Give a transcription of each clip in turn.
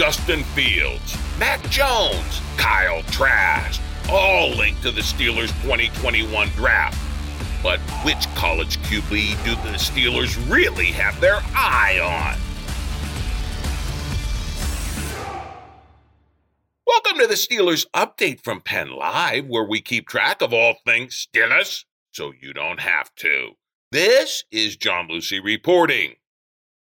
Justin Fields, Mac Jones, Kyle Trask, all linked to the Steelers 2021 draft. But which college QB do the Steelers really have their eye on? Welcome to the Steelers update from Penn Live, where we keep track of all things Steelers so you don't have to. This is John Lucy reporting.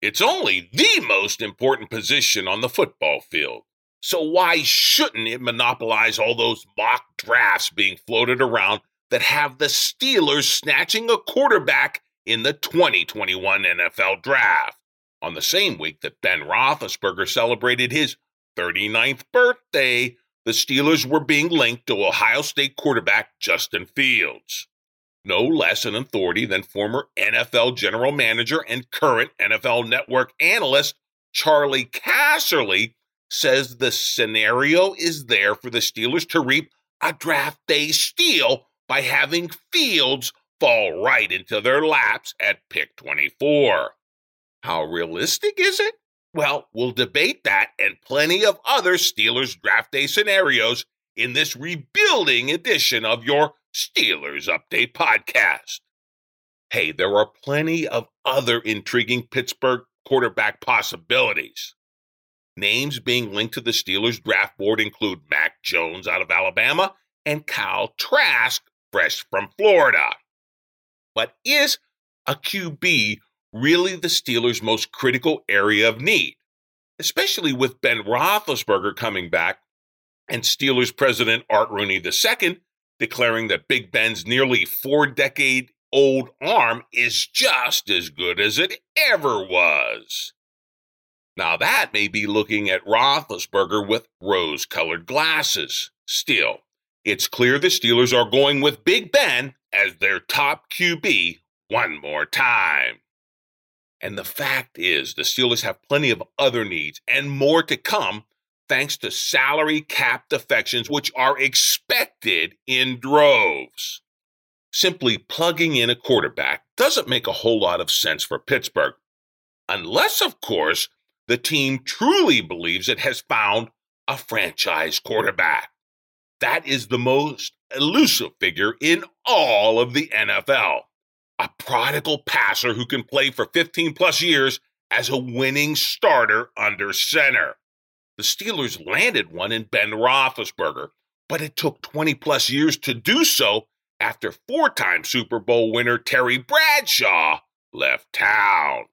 It's only the most important position on the football field. So why shouldn't it monopolize all those mock drafts being floated around that have the Steelers snatching a quarterback in the 2021 NFL draft? On the same week that Ben Roethlisberger celebrated his 39th birthday, the Steelers were being linked to Ohio State quarterback Justin Fields no less an authority than former NFL general manager and current NFL network analyst Charley Casserly says the scenario is there for the Steelers to reap a draft day steal by having Fields fall right into their laps at pick 24. How realistic is it? Well, we'll debate that and plenty of other Steelers draft day scenarios in this rebuilding edition of your Steelers Update podcast. Hey, there are plenty of other intriguing Pittsburgh quarterback possibilities. Names being linked to the Steelers draft board include Mac Jones out of Alabama and Kyle Trask, fresh from Florida. But is a QB really the Steelers' most critical area of need? Especially with Ben Roethlisberger coming back and Steelers president Art Rooney II declaring that Big Ben's nearly four decade old arm is just as good as it ever was. Now, that may be looking at Roethlisberger with rose colored glasses. Still, it's clear the Steelers are going with Big Ben as their top QB one more time. And the fact is, the Steelers have plenty of other needs and more to come thanks to salary cap defections, which are expected in droves. Simply plugging in a quarterback doesn't make a whole lot of sense for Pittsburgh, unless, of course, the team truly believes it has found a franchise quarterback. That is the most elusive figure in all of the NFL. A prodigal passer who can play for 15 plus years as a winning starter under center. The Steelers landed one in Ben Roethlisberger, but it took 20 plus years to do so after four time Super Bowl winner Terry Bradshaw left town.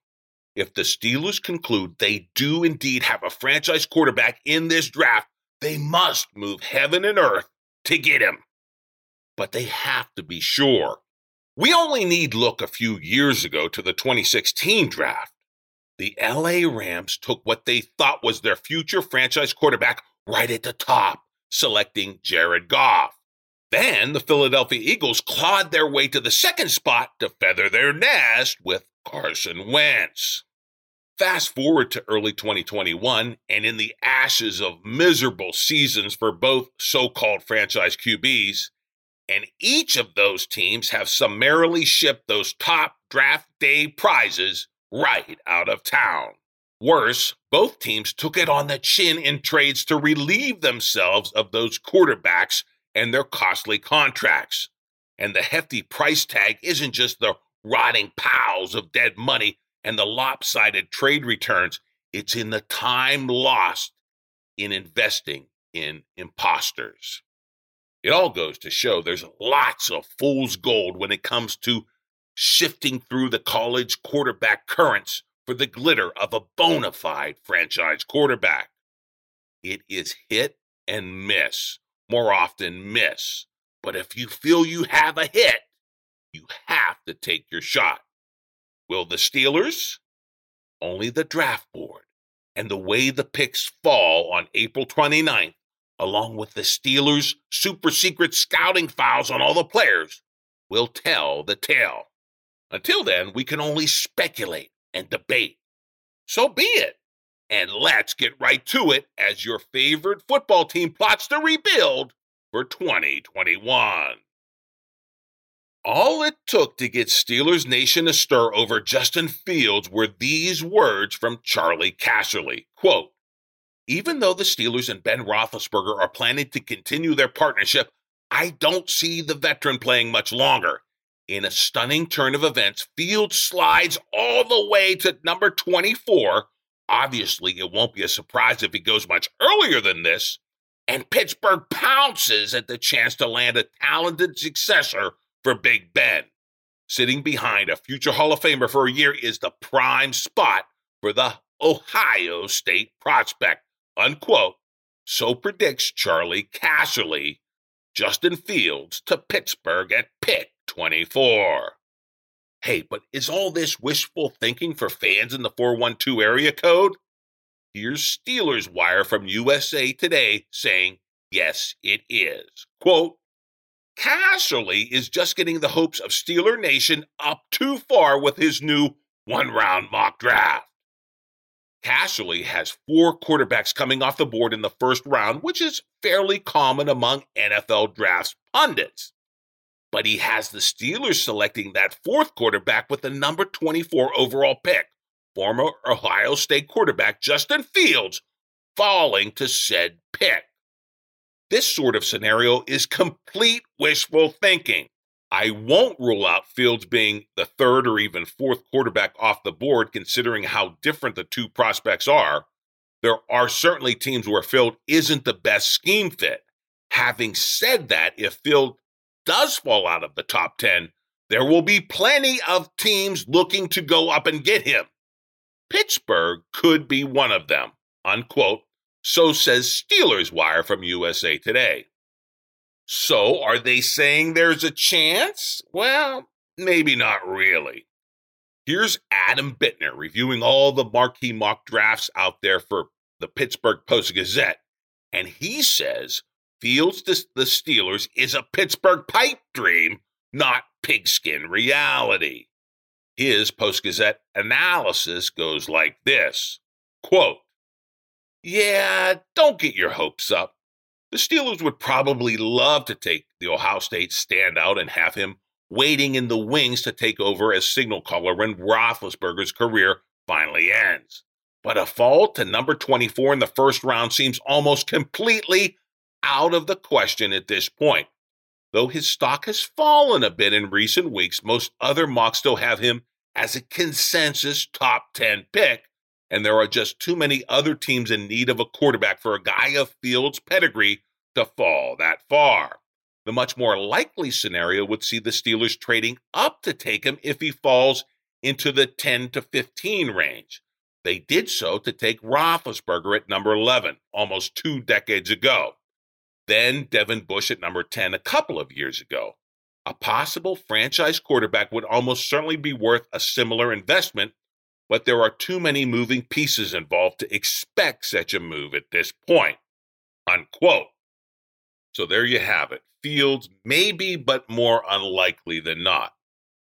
If the Steelers conclude they do indeed have a franchise quarterback in this draft, they must move heaven and earth to get him. But they have to be sure. We only need look a few years ago to the 2016 draft the LA Rams took what they thought was their future franchise quarterback right at the top, selecting Jared Goff. Then the Philadelphia Eagles clawed their way to the second spot to feather their nest with Carson Wentz. Fast forward to early 2021, and in the ashes of miserable seasons for both so called franchise QBs, and each of those teams have summarily shipped those top draft day prizes right out of town. Worse, both teams took it on the chin in trades to relieve themselves of those quarterbacks and their costly contracts. And the hefty price tag isn't just the rotting piles of dead money and the lopsided trade returns. It's in the time lost in investing in imposters. It all goes to show there's lots of fool's gold when it comes to shifting through the college quarterback currents for the glitter of a bona fide franchise quarterback. It is hit and miss, more often miss. But if you feel you have a hit, you have to take your shot. Will the Steelers? Only the draft board and the way the picks fall on April 29th, along with the Steelers' super secret scouting files on all the players, will tell the tale. Until then, we can only speculate and debate. So be it. And let's get right to it as your favorite football team plots to rebuild for 2021. All it took to get Steelers Nation astir over Justin Fields were these words from Charley Casserly. Quote, even though the Steelers and Ben Roethlisberger are planning to continue their partnership, I don't see the veteran playing much longer. In a stunning turn of events, Fields slides all the way to number 24. Obviously, it won't be a surprise if he goes much earlier than this. And Pittsburgh pounces at the chance to land a talented successor for Big Ben. Sitting behind a future Hall of Famer for a year is the prime spot for the Ohio State prospect. Unquote. So predicts Charley Casserly. Justin Fields to Pittsburgh at pick 24. Hey, but is all this wishful thinking for fans in the 412 area code? Here's Steelers Wire from USA Today saying, yes, it is. Quote, Casserly is just getting the hopes of Steeler Nation up too far with his new one round mock draft. Casserly has four quarterbacks coming off the board in the first round, which is fairly common among NFL drafts pundits. But he has the Steelers selecting that fourth quarterback with the number 24 overall pick, former Ohio State quarterback Justin Fields, falling to said pick. This sort of scenario is complete wishful thinking. I won't rule out Fields being the third or even fourth quarterback off the board, considering how different the two prospects are. There are certainly teams where Field isn't the best scheme fit. Having said that, if Field does fall out of the top 10, there will be plenty of teams looking to go up and get him. Pittsburgh could be one of them, unquote, so says Steelers Wire from USA Today. So are they saying there's a chance? Well, maybe not really. Here's Adam Bittner reviewing all the marquee mock drafts out there for the Pittsburgh Post Gazette. And he says Fields to the Steelers is a Pittsburgh pipe dream, not pigskin reality. His Post Gazette analysis goes like this quote, yeah, don't get your hopes up. The Steelers would probably love to take the Ohio State standout and have him waiting in the wings to take over as signal caller when Roethlisberger's career finally ends. But a fall to number 24 in the first round seems almost completely out of the question at this point. Though his stock has fallen a bit in recent weeks, most other mocks still have him as a consensus top 10 pick, and there are just too many other teams in need of a quarterback for a guy of Fields' pedigree to fall that far. The much more likely scenario would see the Steelers trading up to take him if he falls into the 10 to 15 range. They did so to take Roethlisberger at number 11 almost two decades ago. Then Devin Bush at number 10 a couple of years ago. A possible franchise quarterback would almost certainly be worth a similar investment but there are too many moving pieces involved to expect such a move at this point. Unquote. So there you have it. Fields maybe, but more unlikely than not.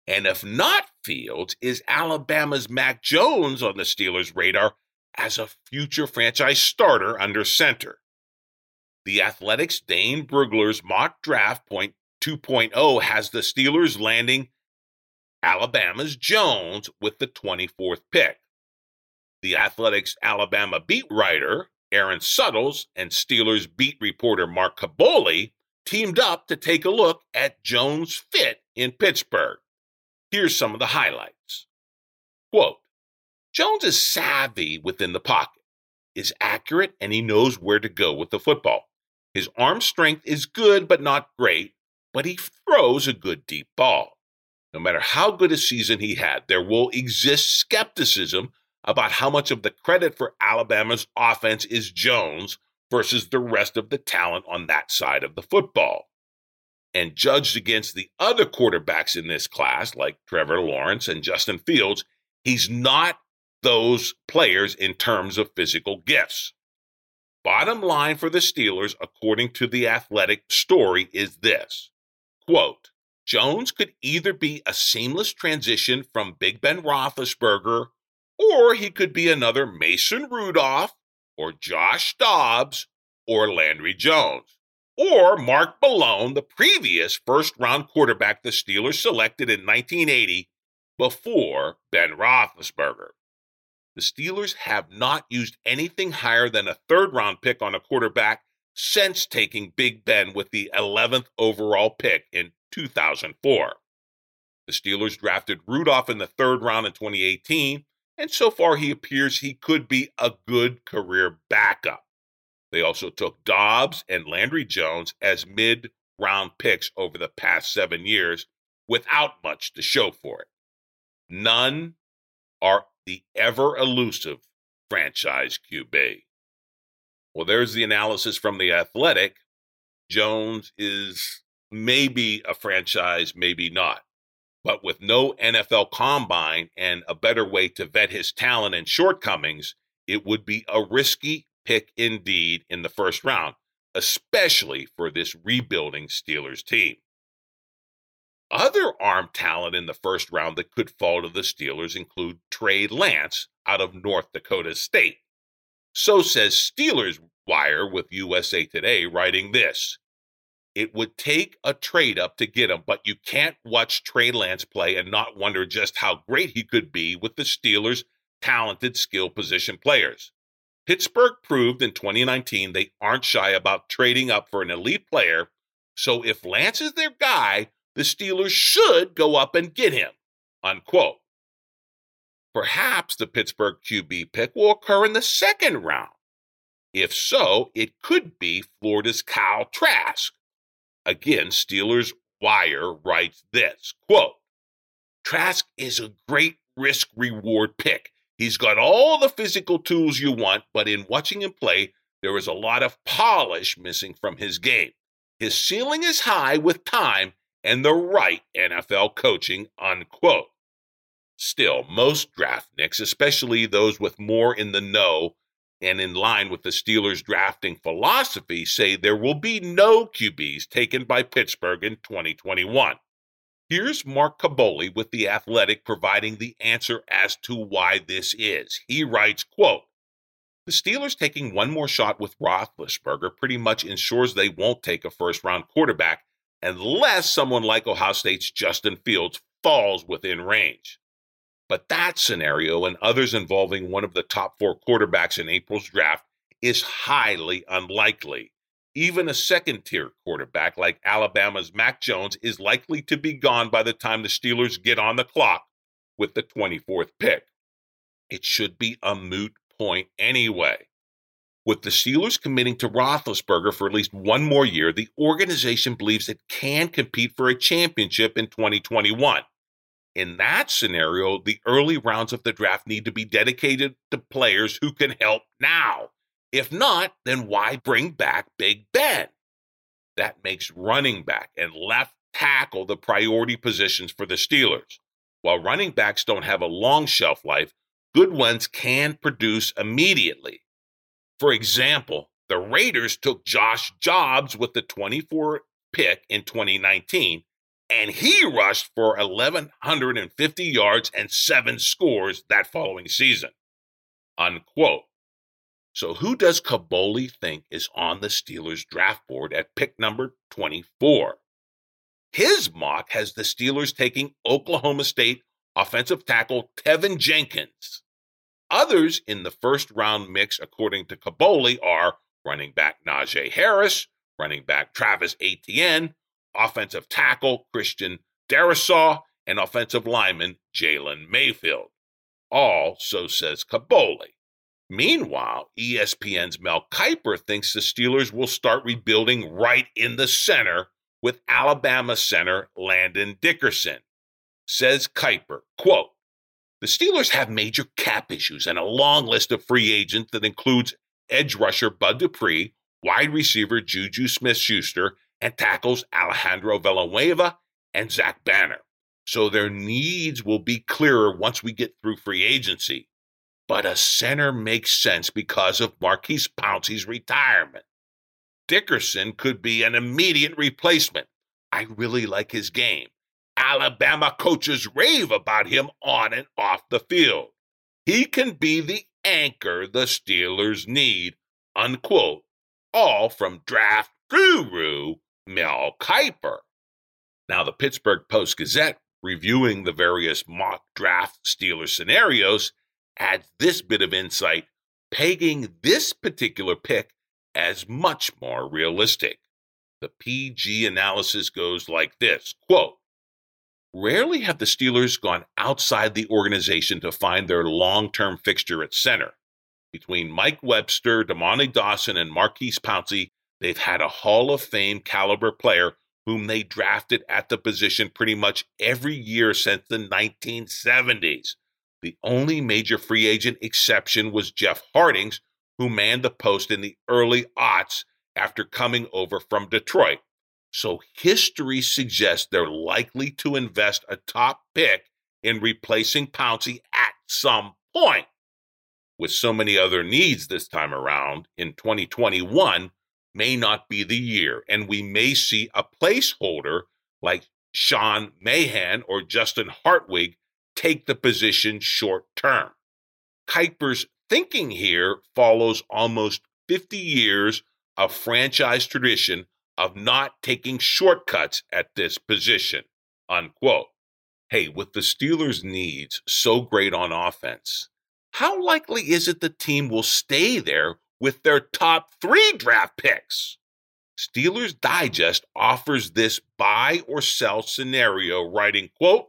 And if not Fields, is Alabama's Mac Jones on the Steelers' radar as a future franchise starter under center? The Athletic's Dane Brugler's mock draft point 2.0 has the Steelers landing Alabama's Jones with the 24th pick. The Athletic's Alabama beat writer Aaron Suttles and Steelers beat reporter Mark Kaboly teamed up to take a look at Jones' fit in Pittsburgh. Here's some of the highlights. Quote, Jones is savvy within the pocket, is accurate, and he knows where to go with the football. His arm strength is good, but not great, but he throws a good deep ball. No matter how good a season he had, there will exist skepticism about how much of the credit for Alabama's offense is Jones versus the rest of the talent on that side of the football. And judged against the other quarterbacks in this class, like Trevor Lawrence and Justin Fields, he's not those players in terms of physical gifts. Bottom line for the Steelers, according to the athletic story, is this quote, Jones could either be a seamless transition from Big Ben Roethlisberger, or he could be another Mason Rudolph, or Josh Dobbs, or Landry Jones, or Mark Malone, the previous first round quarterback the Steelers selected in 1980 before Ben Roethlisberger. The Steelers have not used anything higher than a third round pick on a quarterback since taking Big Ben with the 11th overall pick in 2004. The Steelers drafted Rudolph in the third round in 2018, and so far he appears he could be a good career backup. They also took Dobbs and Landry Jones as mid round picks over the past seven years without much to show for it. None are the ever elusive franchise QB. Well, there's the analysis from the athletic. Jones is maybe a franchise, maybe not. But with no NFL combine and a better way to vet his talent and shortcomings, it would be a risky pick indeed in the first round, especially for this rebuilding Steelers team. Other arm talent in the first round that could fall to the Steelers include Trey Lance out of North Dakota State. So says Steelers Wire with USA Today, writing this. It would take a trade up to get him, but you can't watch Trey Lance play and not wonder just how great he could be with the Steelers' talented skill position players. Pittsburgh proved in 2019 they aren't shy about trading up for an elite player, so if Lance is their guy, the Steelers should go up and get him. Unquote. Perhaps the Pittsburgh QB pick will occur in the second round. If so, it could be Florida's Kyle Trask. Again, Steelers Wire writes this quote, Trask is a great risk reward pick. He's got all the physical tools you want, but in watching him play, there is a lot of polish missing from his game. His ceiling is high with time, and the right NFL coaching, unquote. Still, most draftniks, especially those with more in the know and in line with the Steelers' drafting philosophy, say there will be no QBs taken by Pittsburgh in 2021. Here's Mark Kaboly with The Athletic providing the answer as to why this is. He writes, quote, the Steelers taking one more shot with Roethlisberger pretty much ensures they won't take a first round quarterback unless someone like Ohio State's Justin Fields falls within range. But that scenario and others involving one of the top four quarterbacks in April's draft is highly unlikely. Even a second tier quarterback like Alabama's Mac Jones is likely to be gone by the time the Steelers get on the clock with the 24th pick. It should be a moot point anyway. With the Steelers committing to Roethlisberger for at least one more year, the organization believes it can compete for a championship in 2021. In that scenario, the early rounds of the draft need to be dedicated to players who can help now. If not, then why bring back Big Ben? That makes running back and left tackle the priority positions for the Steelers. While running backs don't have a long shelf life, good ones can produce immediately. For example, the Raiders took Josh Jacobs with the 24 pick in 2019, and he rushed for 1,150 yards and seven scores that following season. Unquote. So, who does Kaboly think is on the Steelers draft board at pick number 24? His mock has the Steelers taking Oklahoma State offensive tackle Teven Jenkins. Others in the first round mix, according to Kaboly, are running back Najee Harris, running back Travis Etienne, offensive tackle Christian Darrisaw, and offensive lineman Jalen Mayfield. all, so says Kaboly. Meanwhile, ESPN's Mel Kiper thinks the Steelers will start rebuilding right in the center with Alabama center Landon Dickerson. Says Kiper, quote, the Steelers have major cap issues and a long list of free agents that includes edge rusher Bud Dupree, wide receiver Juju Smith Schuster, and tackles Alejandro Villanueva and Zach Banner. So their needs will be clearer once we get through free agency. But a center makes sense because of Maurkice Pouncey's retirement. Dickerson could be an immediate replacement. I really like his game. Alabama coaches rave about him on and off the field. He can be the anchor the Steelers need, unquote. All from draft guru Mel Kiper. Now, the Pittsburgh Post Gazette, reviewing the various mock draft Steelers scenarios, adds this bit of insight, pegging this particular pick as much more realistic. The PG analysis goes like this quote, Rarely have the Steelers gone outside the organization to find their long term fixture at center. Between Mike Webster, Dermontti Dawson, and Maurkice Pouncey, they've had a Hall of Fame caliber player whom they drafted at the position pretty much every year since the 1970s. The only major free agent exception was Jeff Hartings, who manned the post in the early aughts after coming over from Detroit. So history suggests they're likely to invest a top pick in replacing Pouncey at some point. With so many other needs this time around, in 2021 may not be the year, and we may see a placeholder like Sean Mahan or Justin Hartwig take the position short term. Kiper's thinking here follows almost 50 years of franchise tradition of not taking shortcuts at this position. Unquote. Hey, with the Steelers' needs so great on offense, how likely is it the team will stay there with their top three draft picks? Steelers Digest offers this buy or sell scenario, writing, quote,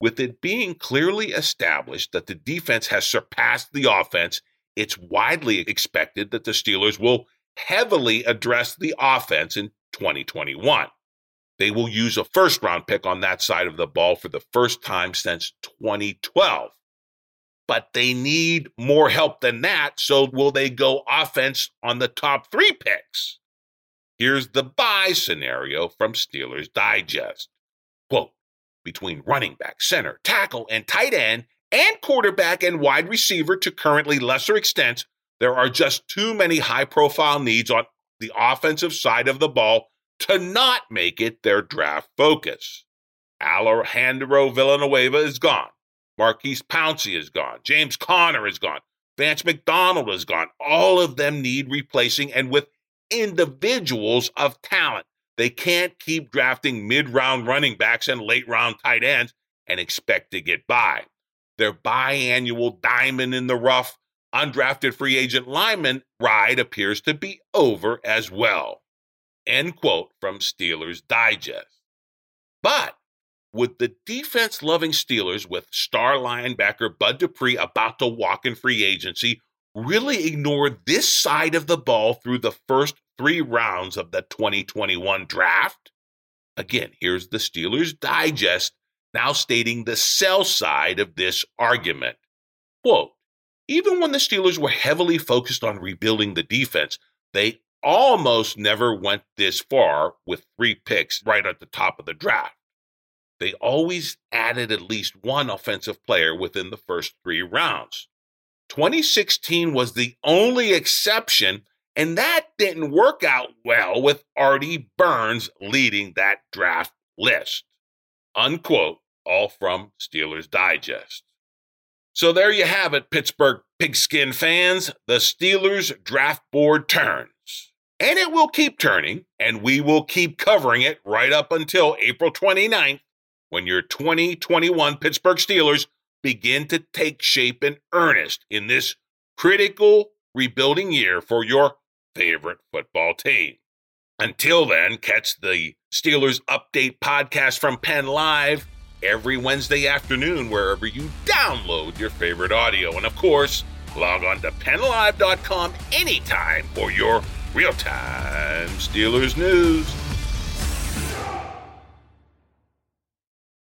with it being clearly established that the defense has surpassed the offense, it's widely expected that the Steelers will heavily address the offense in 2021. They will use a first round pick on that side of the ball for the first time since 2012. But they need more help than that. So will they go offense on the top three picks? Here's the buy scenario from Steelers Digest. Quote, between running back, center, tackle, and tight end, and quarterback and wide receiver to currently lesser extents, there are just too many high profile needs on the offensive side of the ball to not make it their draft focus. Alejandro Villanueva is gone. Maurkice Pouncey is gone. James Conner is gone. Vance McDonald is gone. All of them need replacing and with individuals of talent. They can't keep drafting mid round running backs and late round tight ends and expect to get by. Their biannual diamond in the rough undrafted free agent lineman ride appears to be over as well. End quote from Steelers Digest. But with the defense loving Steelers with star linebacker Bud Dupree about to walk in free agency, really ignore this side of the ball through the first three rounds of the 2021 draft? Again, here's the Steelers Digest now stating the sell side of this argument. Quote, even when the Steelers were heavily focused on rebuilding the defense, they almost never went this far with three picks right at the top of the draft. They always added at least one offensive player within the first three rounds. 2016 was the only exception, and that didn't work out well with Artie Burns leading that draft list. Unquote, all from Steelers Digest. So there you have it, Pittsburgh pigskin fans. The Steelers draft board turns. And it will keep turning, and we will keep covering it right up until April 29th when your 2021 Pittsburgh Steelers begin to take shape in earnest in this critical rebuilding year for your favorite football team. Until then, catch the Steelers Update podcast from Penn Live every Wednesday afternoon wherever you download your favorite audio. And of course, log on to PennLive.com anytime for your real time Steelers news.